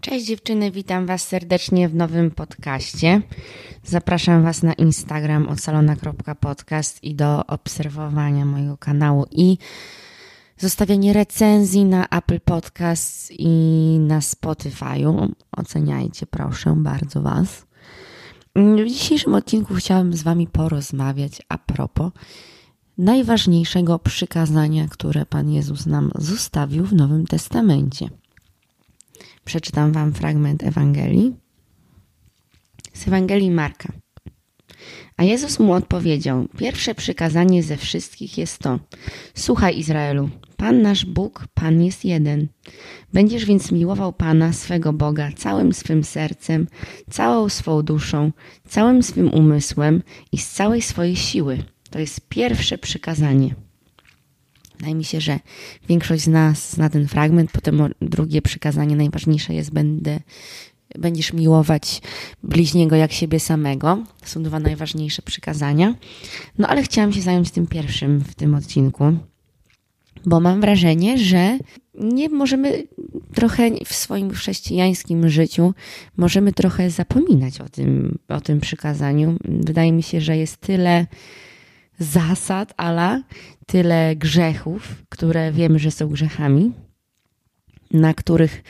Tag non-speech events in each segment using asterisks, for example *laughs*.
Cześć dziewczyny, witam Was serdecznie w nowym podcaście. Zapraszam Was na Instagram ocalona.podcast i do obserwowania mojego kanału i zostawianie recenzji na Apple Podcasts i na Spotify'u. Oceniajcie proszę bardzo Was. W dzisiejszym odcinku chciałabym z Wami porozmawiać a propos najważniejszego przykazania, które Pan Jezus nam zostawił w Nowym Testamencie. Przeczytam Wam fragment Ewangelii z Ewangelii Marka. A Jezus mu odpowiedział: Pierwsze przykazanie ze wszystkich jest to: Słuchaj, Izraelu, Pan nasz Bóg, Pan jest jeden. Będziesz więc miłował Pana, swego Boga, całym swym sercem, całą swą duszą, całym swym umysłem i z całej swojej siły. To jest pierwsze przykazanie. Wydaje mi się, że większość z nas zna ten fragment. Potem drugie przykazanie najważniejsze jest: będę, będziesz miłować bliźniego jak siebie samego. To są dwa najważniejsze przykazania. No ale chciałam się zająć tym pierwszym w tym odcinku, bo mam wrażenie, że nie możemy trochę w swoim chrześcijańskim życiu możemy trochę zapominać o tym, o tym przykazaniu. Wydaje mi się, że jest tyle zasad, ale tyle grzechów, które wiemy, że są grzechami, na których,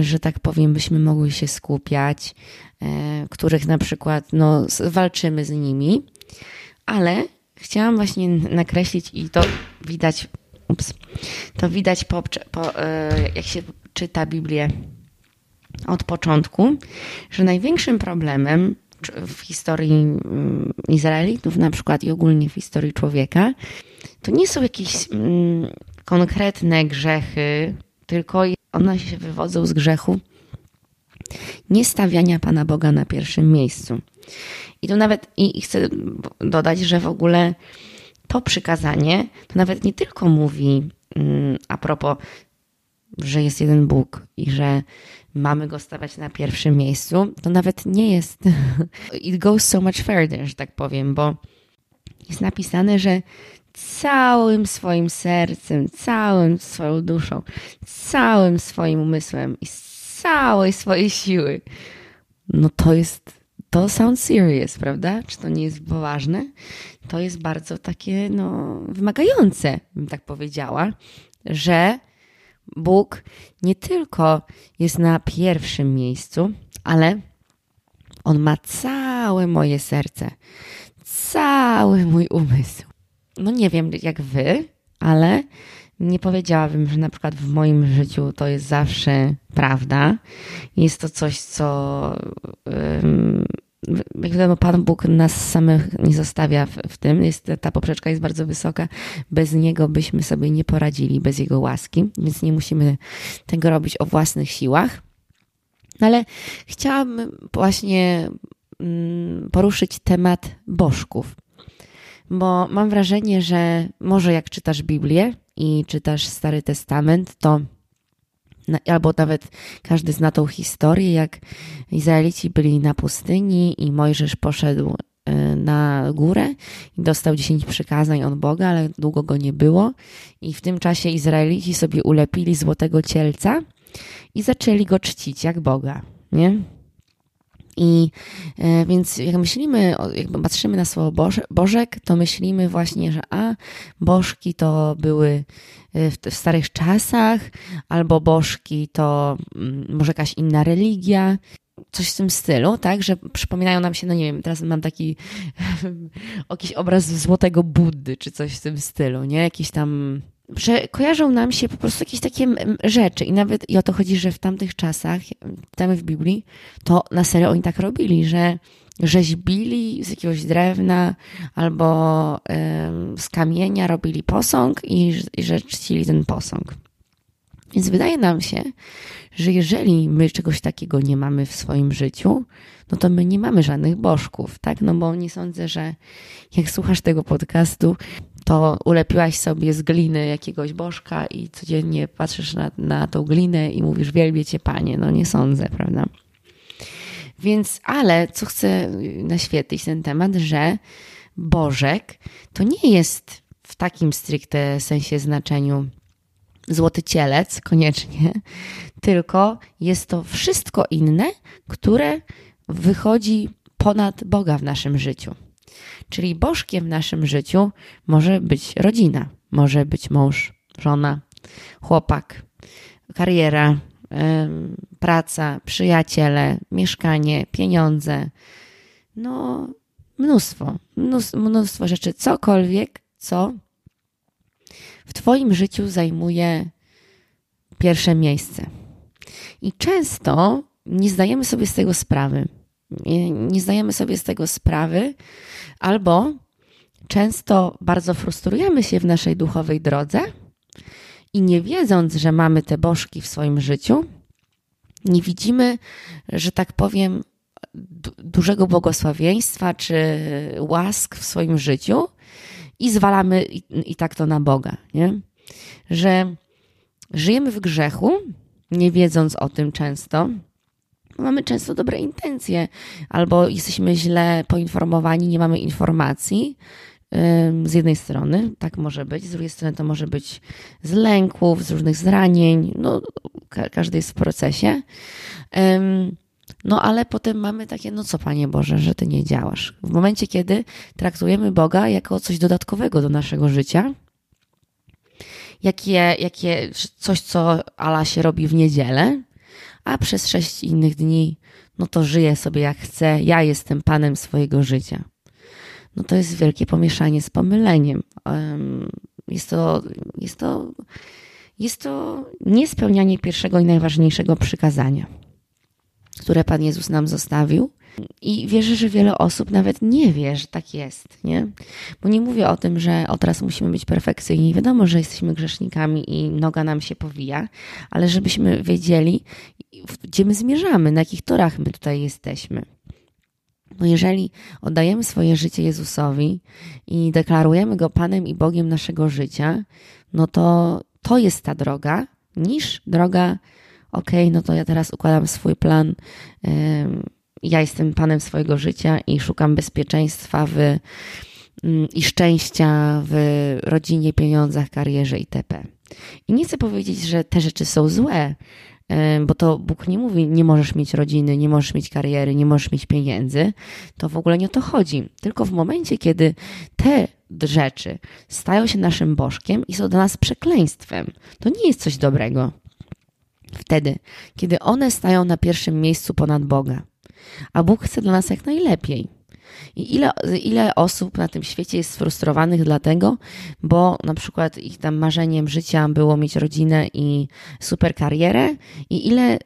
że tak powiem, byśmy mogły się skupiać, e, których na przykład no, walczymy z nimi, ale chciałam właśnie nakreślić i to widać, ups, to widać po, po, e, jak się czyta Biblię od początku, że największym problemem w historii mm, Izraelitów na przykład i ogólnie w historii człowieka, to nie są jakieś mm, konkretne grzechy, tylko one się wywodzą z grzechu niestawiania Pana Boga na pierwszym miejscu. I tu nawet i chcę dodać, że w ogóle to przykazanie to nawet nie tylko mówi mm, a propos, że jest jeden Bóg i że mamy go stawiać na pierwszym miejscu, to nawet nie jest. *laughs* It goes so much further, że tak powiem, bo jest napisane, że całym swoim sercem, całym swoją duszą, całym swoim umysłem i z całej swojej siły. No to jest, to sounds serious, prawda? Czy to nie jest poważne? To jest bardzo takie, no, wymagające, bym tak powiedziała, że Bóg nie tylko jest na pierwszym miejscu, ale On ma całe moje serce, cały mój umysł. No nie wiem jak wy, ale nie powiedziałabym, że na przykład w moim życiu to jest zawsze prawda. Jest to coś, co jak wiadomo, Pan Bóg nas samych nie zostawia w, w, tym. Jest, ta poprzeczka jest bardzo wysoka. Bez Niego byśmy sobie nie poradzili, bez Jego łaski, więc nie musimy tego robić o własnych siłach. No ale chciałabym właśnie mm, poruszyć temat bożków, bo mam wrażenie, że może jak czytasz Biblię i czytasz Stary Testament, to albo nawet każdy zna tą historię, jak Izraelici byli na pustyni i Mojżesz poszedł e, na górę i dostał dziesięć przykazań od Boga, ale długo go nie było. I w tym czasie Izraelici sobie ulepili złotego cielca i zaczęli go czcić jak Boga, nie? I e, więc jak myślimy, jak patrzymy na słowo Boże, Bożek, to myślimy właśnie, że a, bożki to były e, w, w starych czasach, albo bożki to mm, może jakaś inna religia, coś w tym stylu, tak, że przypominają nam się, no nie wiem, teraz mam taki *laughs* jakiś obraz złotego Buddy, czy coś w tym stylu, nie, jakiś tam że kojarzą nam się po prostu jakieś takie rzeczy i nawet i o to chodzi, że w tamtych czasach, tam w Biblii, to na serio oni tak robili, że rzeźbili z jakiegoś drewna albo z kamienia robili posąg i, i że czcili ten posąg. Więc wydaje nam się, że jeżeli my czegoś takiego nie mamy w swoim życiu, no to my nie mamy żadnych bożków, tak? No bo nie sądzę, że jak słuchasz tego podcastu, to ulepiłaś sobie z gliny jakiegoś bożka i codziennie patrzysz na, na tą glinę i mówisz wielbię cię panie. No nie sądzę, prawda? Więc, ale co chcę naświetlić ten temat, że bożek to nie jest w takim stricte sensie znaczeniu złoty cielec koniecznie, tylko jest to wszystko inne, które wychodzi ponad Boga w naszym życiu. Czyli bożkiem w naszym życiu może być rodzina, może być mąż, żona, chłopak, kariera, praca, przyjaciele, mieszkanie, pieniądze. No, mnóstwo, mnóstwo, rzeczy, cokolwiek, co w Twoim życiu zajmuje pierwsze miejsce. I często nie zdajemy sobie z tego sprawy. Nie, zdajemy sobie z tego sprawy, albo często bardzo frustrujemy się w naszej duchowej drodze i nie wiedząc, że mamy te bożki w swoim życiu, nie widzimy, że tak powiem, dużego błogosławieństwa czy łask w swoim życiu i zwalamy i, i tak to na Boga, nie? Że żyjemy w grzechu, nie wiedząc o tym często, mamy często dobre intencje, albo jesteśmy źle poinformowani, nie mamy informacji. Z jednej strony, tak może być, z drugiej strony to może być z lęków, z różnych zranień, no każdy jest w procesie. No ale potem mamy takie, no co Panie Boże, że Ty nie działasz. W momencie, kiedy traktujemy Boga jako coś dodatkowego do naszego życia, jakie, jakie coś, co Ala się robi w niedzielę, a przez sześć innych dni, no to żyję sobie jak chcę, ja jestem Panem swojego życia. No to jest wielkie pomieszanie z pomyleniem. Jest to, jest to, jest to niespełnianie pierwszego i najważniejszego przykazania które Pan Jezus nam zostawił. I wierzę, że wiele osób nawet nie wie, że tak jest, nie? Bo nie mówię o tym, że o teraz musimy być perfekcyjni. Wiadomo, że jesteśmy grzesznikami i noga nam się powija, ale żebyśmy wiedzieli, gdzie my zmierzamy, na jakich torach my tutaj jesteśmy. Bo jeżeli oddajemy swoje życie Jezusowi i deklarujemy Go Panem i Bogiem naszego życia, no to to jest ta droga, niż droga ok, no to ja teraz układam swój plan. Ja jestem panem swojego życia i szukam bezpieczeństwa w, mm, i szczęścia w rodzinie, pieniądzach, karierze itp. I nie chcę powiedzieć, że te rzeczy są złe, bo to Bóg nie mówi, nie możesz mieć rodziny, nie możesz mieć kariery, nie możesz mieć pieniędzy. To w ogóle nie o to chodzi. Tylko w momencie, kiedy te rzeczy stają się naszym bożkiem i są dla nas przekleństwem, to nie jest coś dobrego. Wtedy, kiedy one stają na pierwszym miejscu ponad Boga. A Bóg chce dla nas jak najlepiej. I ile, ile osób na tym świecie jest sfrustrowanych dlatego, bo na przykład ich tam marzeniem życia było mieć rodzinę i super karierę, i ile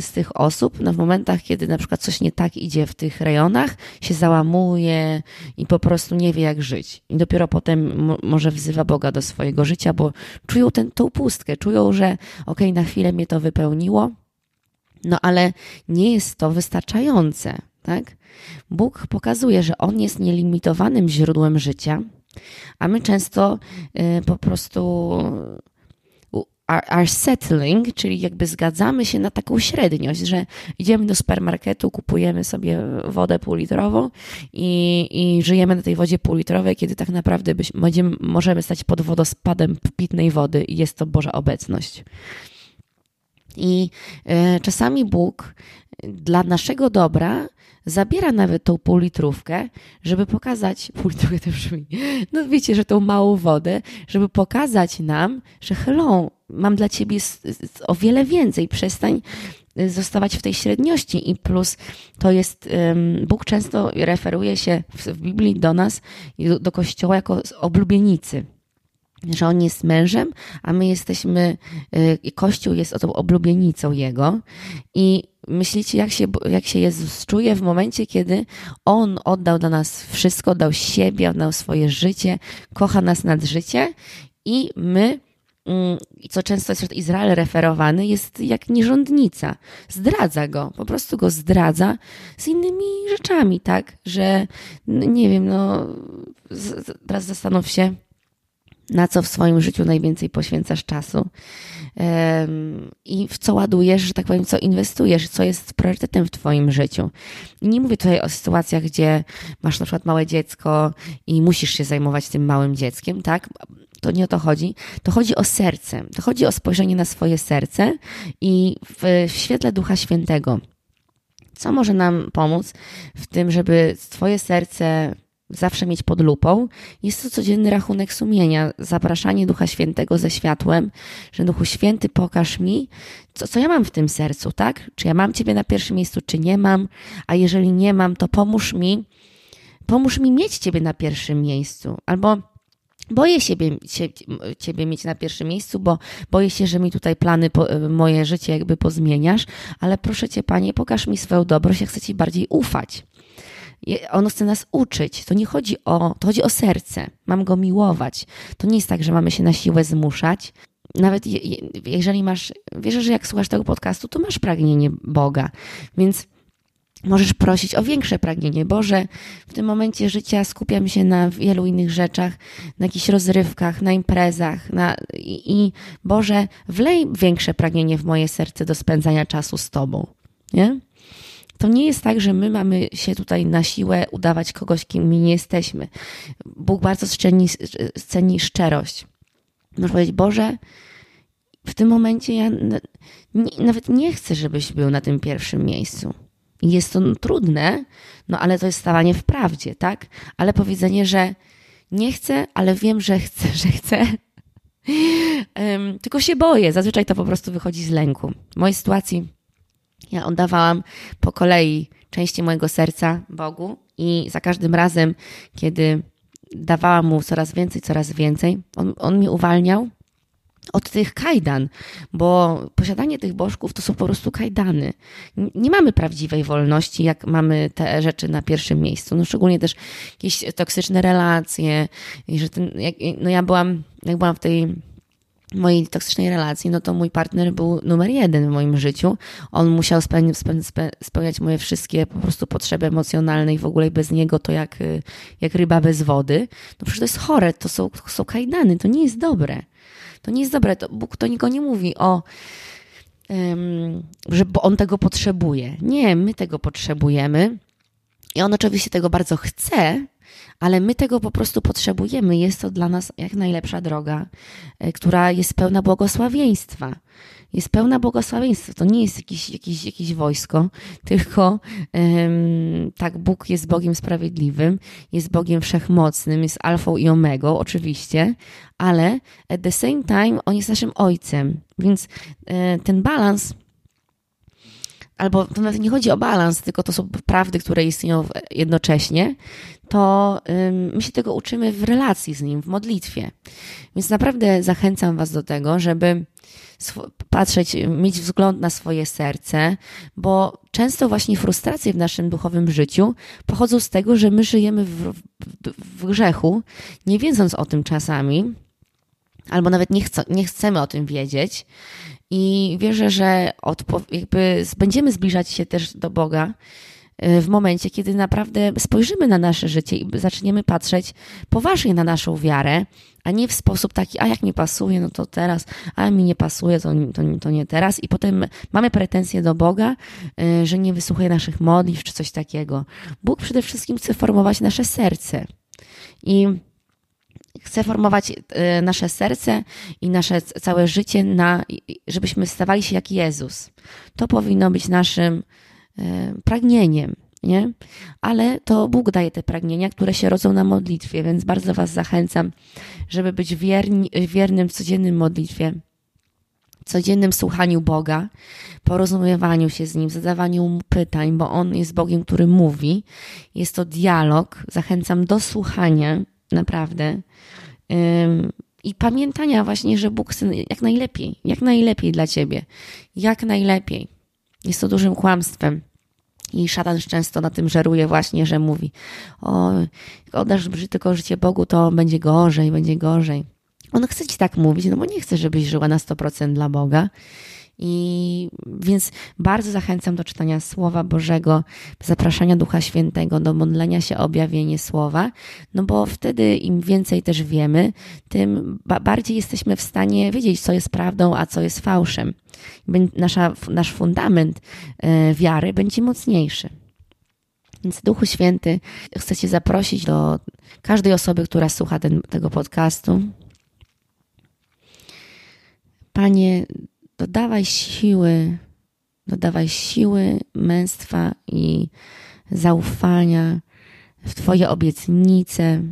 z tych osób no w momentach, kiedy na przykład coś nie tak idzie w tych rejonach, się załamuje i po prostu nie wie, jak żyć. I dopiero potem może wzywa Boga do swojego życia, bo czują tę tą pustkę, czują, że okej, okay, na chwilę mnie to wypełniło, no ale nie jest to wystarczające tak? Bóg pokazuje, że On jest nielimitowanym źródłem życia, a my często y, po prostu are, settling, czyli jakby zgadzamy się na taką średniość, że idziemy do supermarketu, kupujemy sobie wodę półlitrową i, i żyjemy na tej wodzie półlitrowej, kiedy tak naprawdę byś, będziemy, możemy stać pod wodospadem pitnej wody i jest to Boża obecność. I y, czasami Bóg dla naszego dobra zabiera nawet tą półlitrówkę, żeby pokazać, *laughs* półlitrówkę to brzmi, no wiecie, że tą małą wodę, żeby pokazać nam, że hello, mam dla ciebie o wiele więcej, przestań y, zostawać w tej średniości. I plus to jest, Bóg często referuje się w Biblii do nas, do Kościoła jako oblubienicy że on jest mężem, a my jesteśmy, y, Kościół jest oto oblubienicą Jego i myślicie, jak się, jak się Jezus czuje w momencie, kiedy On oddał dla nas wszystko, dał siebie, oddał swoje życie, kocha nas nad życie i my mm, co często jest Izrael referowany, jest jak nierządnica. Zdradza go, po prostu go zdradza z innymi rzeczami, tak? Że nie wiem, no teraz zastanów się, na co w swoim życiu najwięcej poświęcasz czasu i w co ładujesz, że tak powiem, co inwestujesz, co jest priorytetem w Twoim życiu. Nie mówię tutaj o sytuacjach, gdzie masz na przykład małe dziecko i musisz się zajmować tym małym dzieckiem, tak? to nie o to chodzi. To chodzi o serce. To chodzi o spojrzenie na swoje serce i w, w świetle Ducha Świętego. Co może nam pomóc w tym, żeby Twoje serce zawsze mieć pod lupą, jest to codzienny rachunek sumienia, zapraszanie Ducha Świętego ze światłem, że Duchu Święty pokaż mi, co, co ja mam w tym sercu, tak? Czy ja mam Ciebie na pierwszym miejscu, czy nie mam, a jeżeli nie mam, to pomóż mi, pomóż mi mieć Ciebie na pierwszym miejscu, albo Boję się Ciebie mieć na pierwszym miejscu, bo boję się, że mi tutaj plany, moje życie jakby pozmieniasz, ale proszę Cię, Panie, pokaż mi swoją dobrość, ja chcę Ci bardziej ufać. Ono chce nas uczyć. To nie chodzi o, to chodzi o serce. Mam go miłować. To nie jest tak, że mamy się na siłę zmuszać. Nawet je, jeżeli masz, wierzę, że jak słuchasz tego podcastu, to masz pragnienie Boga. Więc możesz prosić o większe pragnienie. Boże, w tym momencie życia skupiam się na wielu innych rzeczach, na jakichś rozrywkach, na imprezach, na, i, i Boże, wlej większe pragnienie w moje serce do spędzania czasu z Tobą. Nie? To nie jest tak, że my mamy się tutaj na siłę udawać kogoś, kim my nie jesteśmy. Bóg bardzo ceni, ceni szczerość. Można powiedzieć, Boże, w tym momencie ja nawet nie chcę, żebyś był na tym pierwszym miejscu. Jest to trudne, no ale to jest stawanie w prawdzie, tak? Ale powiedzenie, że nie chcę, ale wiem, że chcę, *laughs* że chcę. Tylko się boję. Zazwyczaj to po prostu wychodzi z lęku. W mojej sytuacji ja oddawałam po kolei części mojego serca Bogu i za każdym razem, kiedy dawałam mu coraz więcej, coraz więcej, on, on mnie uwalniał od tych kajdan, bo posiadanie tych bożków to są po prostu kajdany. Nie mamy prawdziwej wolności, jak mamy te rzeczy na pierwszym miejscu. No szczególnie też jakieś toksyczne relacje, i że ten, jak, no ja byłam, jak byłam w tej mojej toksycznej relacji, no to mój partner był numer jeden w moim życiu. On musiał spełniać, spełniać moje wszystkie po prostu potrzeby emocjonalne i w ogóle bez niego to jak, jak ryba bez wody. No przecież to jest chore, to są, to są kajdany, to nie jest dobre. To nie jest dobre. To Bóg to nikogo nie mówi o um, że bo on tego potrzebuje. Nie, my tego potrzebujemy. I on oczywiście tego bardzo chce, ale my tego po prostu potrzebujemy. Jest to dla nas jak najlepsza droga, e, która jest pełna błogosławieństwa. Jest pełna błogosławieństwa. To nie jest jakieś, jakieś, jakieś wojsko, *laughs* tylko um, tak, Bóg jest Bogiem sprawiedliwym, jest Bogiem wszechmocnym, jest alfą i omegą, oczywiście, ale at the same time on jest naszym ojcem. Więc e, ten balans albo to nawet nie chodzi o balans, tylko to są prawdy, które istnieją jednocześnie, to my się tego uczymy w relacji z Nim, w modlitwie. Więc naprawdę zachęcam Was do tego, żeby patrzeć, mieć wzgląd na swoje serce, bo często właśnie frustracje w naszym duchowym życiu pochodzą z tego, że my żyjemy w, w, w grzechu, nie wiedząc o tym czasami, albo nawet nie, chce, nie chcemy o tym wiedzieć. I wierzę, że jakby będziemy zbliżać się też do Boga y, w momencie, kiedy naprawdę spojrzymy na nasze życie i zaczniemy patrzeć poważnie na naszą wiarę, a nie w sposób taki, a jak mi pasuje, no to teraz, a mi nie pasuje, to, to, to nie teraz. I potem mamy pretensje do Boga, y, że nie wysłuchuje naszych modlitw czy coś takiego. Bóg przede wszystkim chce formować nasze serce. I chce formować e, nasze serce i nasze całe życie, na, żebyśmy stawali się jak Jezus. To powinno być naszym e, pragnieniem. Nie? Ale to Bóg daje te pragnienia, które się rodzą na modlitwie, więc bardzo Was zachęcam, żeby być wierni, wiernym w codziennym modlitwie, codziennym słuchaniu Boga, porozumiewaniu się z Nim, zadawaniu Mu pytań, bo On jest Bogiem, który mówi. Jest to dialog. Zachęcam do słuchania, naprawdę. I pamiętania właśnie, że Bóg chce jak najlepiej, jak najlepiej dla ciebie, jak najlepiej. Jest to dużym kłamstwem. I szatan często na tym żeruje właśnie, że mówi, o, oddasz tylko życie Bogu, to będzie gorzej, będzie gorzej. On chce ci tak mówić, no bo nie chce, żebyś żyła na 100% dla Boga. I więc bardzo zachęcam do czytania Słowa Bożego, zapraszania Ducha Świętego, do modlenia się objawienie Słowa, no bo wtedy im więcej też wiemy, tym bardziej jesteśmy w stanie wiedzieć, co jest prawdą, a co jest fałszem. Nasza, nasz fundament e, wiary będzie mocniejszy. Więc Duchu Święty, chcę Cię zaprosić do każdej osoby, która słucha ten, tego podcastu, Panie, dodawaj siły, dodawaj siły, męstwa i zaufania w Twoje obietnice,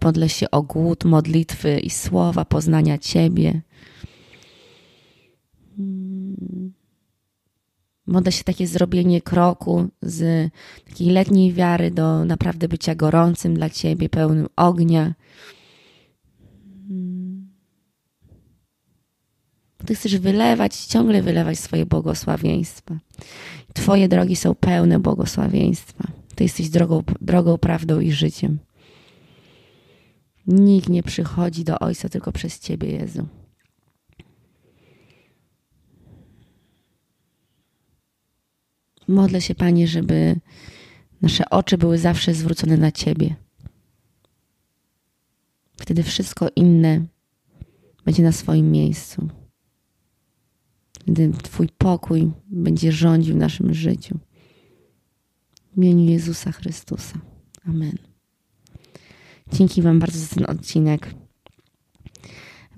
podle się o głód, modlitwy i słowa poznania Ciebie. Modlę się takie zrobienie kroku z takiej letniej wiary do naprawdę bycia gorącym dla Ciebie, pełnym ognia. Ty chcesz wylewać, ciągle wylewać swoje błogosławieństwa. Twoje drogi są pełne błogosławieństwa. Ty jesteś drogą, drogą, prawdą i życiem. Nikt nie przychodzi do Ojca tylko przez Ciebie, Jezu. Modlę się, Panie, żeby nasze oczy były zawsze zwrócone na Ciebie. Wtedy wszystko inne będzie na swoim miejscu. Wtedy Twój pokój będzie rządził naszym życiu. W imieniu Jezusa Chrystusa. Amen. Dzięki Wam bardzo za ten odcinek.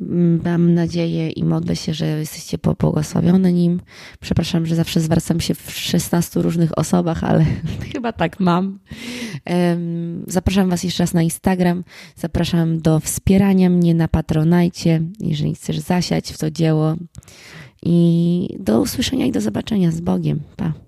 Mm, mam nadzieję i modlę się, że jesteście pobłogosławione nim. Przepraszam, że zawsze zwracam się w 16 różnych osobach, ale *laughs* chyba tak mam. Zapraszam Was jeszcze raz na Instagram. Zapraszam do wspierania mnie na Patronajcie, jeżeli chcesz zasiać w to dzieło. I do usłyszenia i do zobaczenia z Bogiem. Pa.